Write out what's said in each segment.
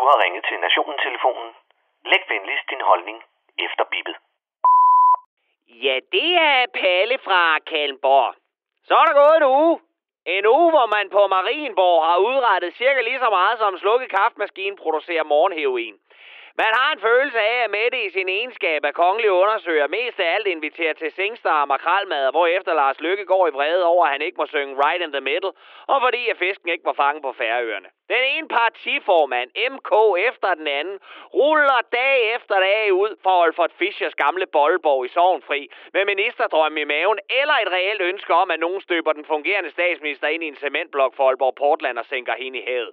Du har ringet til Nationen-telefonen. Læg venligst din holdning efter bippet. Ja, det er Palle fra Kalmborg. Så er der gået en uge. En uge, hvor man på Marienborg har udrettet cirka lige så meget som slukket kaffemaskinen producerer morgenheroin. Man har en følelse af, at Mette i sin egenskab af kongelig undersøger mest af alt inviterer til singstar og makralmad, hvorefter Lars Lykke går i vrede over, at han ikke må synge Right in the Middle, og fordi at fisken ikke må fange på færøerne. Den ene partiformand, MK efter den anden, ruller dag efter dag ud for Olfert Fischers gamle boldborg i Sovnfri, med ministerdrøm i maven, eller et reelt ønske om, at nogen støber den fungerende statsminister ind i en cementblok for Aalborg Portland og sænker hende i havet.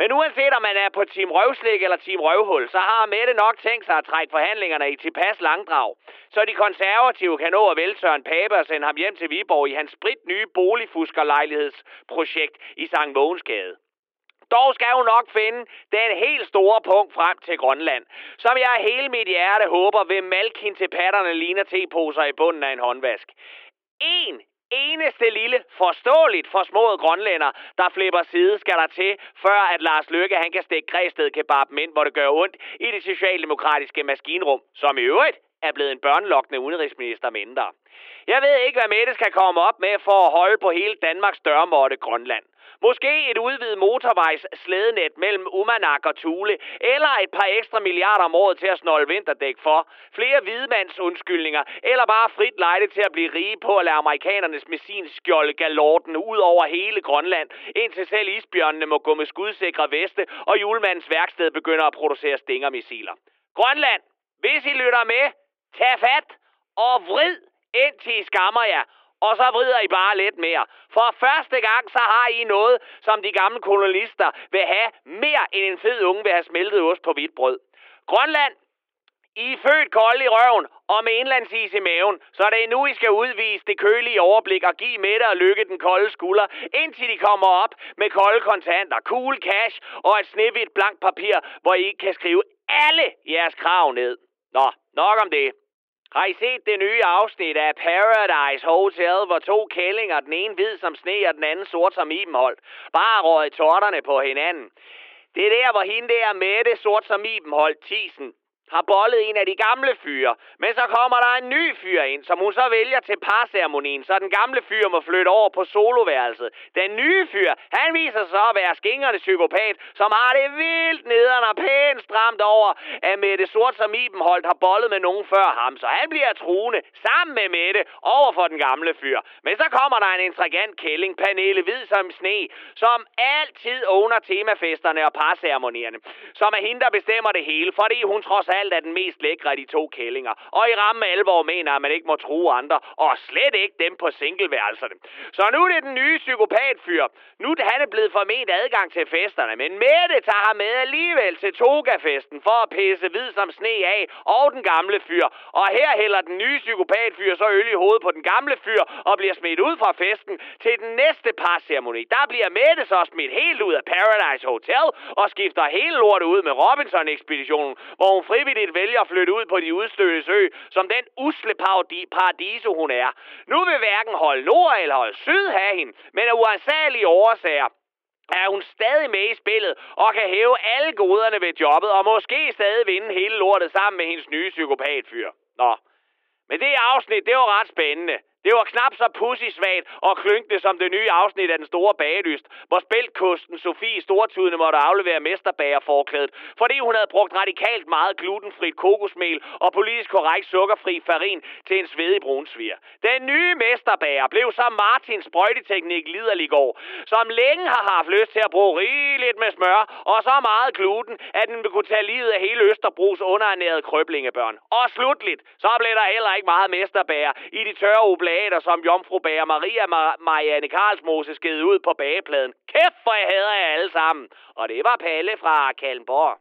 Men uanset om man er på Team Røvslik eller Team Røvhul, så har Mette nok tænkt sig at trække forhandlingerne i tilpas langdrag, så de konservative kan nå at vælge Søren Pape og sende ham hjem til Viborg i hans sprit nye boligfuskerlejlighedsprojekt i Sankt Vågensgade. Dog skal hun nok finde den helt store punkt frem til Grønland, som jeg hele mit hjerte håber vil malke hende til patterne ligner teposer i bunden af en håndvask. En eneste lille forståeligt forsmået grønlænder, der flipper side, skal der til, før at Lars Løkke han kan stikke Græsted kebaben ind, hvor det gør ondt i det socialdemokratiske maskinrum, som i øvrigt er blevet en børnelokkende udenrigsminister mindre. Jeg ved ikke, hvad Mette skal komme op med for at holde på hele Danmarks dørmåtte Grønland. Måske et udvidet motorvejs slædenet mellem Umanak og Thule, eller et par ekstra milliarder om året til at snolde vinterdæk for, flere hvidmandsundskyldninger, eller bare frit lejde til at blive rige på at lade amerikanernes missinskjolde galorten ud over hele Grønland, indtil selv isbjørnene må gå med skudsikre veste, og julemandens værksted begynder at producere stingermissiler. Grønland, hvis I lytter med, tag fat og vrid indtil I skammer jer, og så vrider I bare lidt mere. For første gang, så har I noget, som de gamle kolonister vil have mere end en fed unge vil have smeltet ost på hvidt brød. Grønland, I er født kold i røven og med indlandsis i maven, så det er nu, I skal udvise det kølige overblik og give Mette og Lykke den kolde skulder, indtil de kommer op med kolde kontanter, cool cash og et snevigt blankt papir, hvor I kan skrive alle jeres krav ned. Nå, nok om det. Har I set det nye afsnit af Paradise Hotel, hvor to kællinger, den ene hvid som sne og den anden sort som ibenholdt, bare røget torterne på hinanden? Det er der, hvor hende der Mette sort som ibenholdt, tisen, har bollet en af de gamle fyre, men så kommer der en ny fyr ind, som hun så vælger til parceremonien, så den gamle fyr må flytte over på soloværelset. Den nye fyr, han viser sig så at være skingerne psykopat, som har det vildt nederen og pænt stramt over, at Mette Sort som Ibenholdt har bollet med nogen før ham, så han bliver truende sammen med Mette over for den gamle fyr. Men så kommer der en intrigant kælling, Pernille Hvid som sne, som altid owner temafesterne og parceremonierne, som er hende, der bestemmer det hele, fordi hun trods alt er den mest lækre af de to kællinger, og i ramme alvor mener, at man ikke må true andre, og slet ikke dem på singleværelserne. Så nu er det den nye psykopatfyr. Nu er han er blevet forment adgang til festerne, men Mette tager ham med alligevel til togafesten for at pisse hvid som sne af, og den gamle fyr. Og her hælder den nye psykopatfyr så øl i hovedet på den gamle fyr, og bliver smidt ud fra festen til den næste parceremoni. Der bliver Mette så smidt helt ud af Paradise Hotel, og skifter hele lortet ud med Robinson-ekspeditionen, hvor hun frivilligt vælger at flytte ud på de udstødte ø, som den usle paradiso hun er. Nu vil hverken hold nord eller hold syd have hende, men af uansagelige årsager er hun stadig med i spillet og kan hæve alle goderne ved jobbet og måske stadig vinde hele lortet sammen med hendes nye psykopatfyr. Nå, men det afsnit, det var ret spændende. Det var knap så pussysvagt og klynkende som det nye afsnit af den store bagelyst, hvor spæltkosten Sofie Stortudene måtte aflevere mesterbagerforklædet, fordi hun havde brugt radikalt meget glutenfrit kokosmel og politisk korrekt sukkerfri farin til en svedig brunsviger. Den nye mesterbager blev så Martins sprøjteteknik liderlig går, som længe har haft lyst til at bruge rigeligt med smør og så meget gluten, at den kunne tage livet af hele Østerbros underernærede krøblingebørn. Og slutligt, så blev der heller ikke meget mesterbager i de tørre oblater, som jomfru bager Maria Mar- Marianne Karlsmose skede ud på bagepladen. Kæft, for jeg hader jer alle sammen. Og det var Palle fra Kalmborg.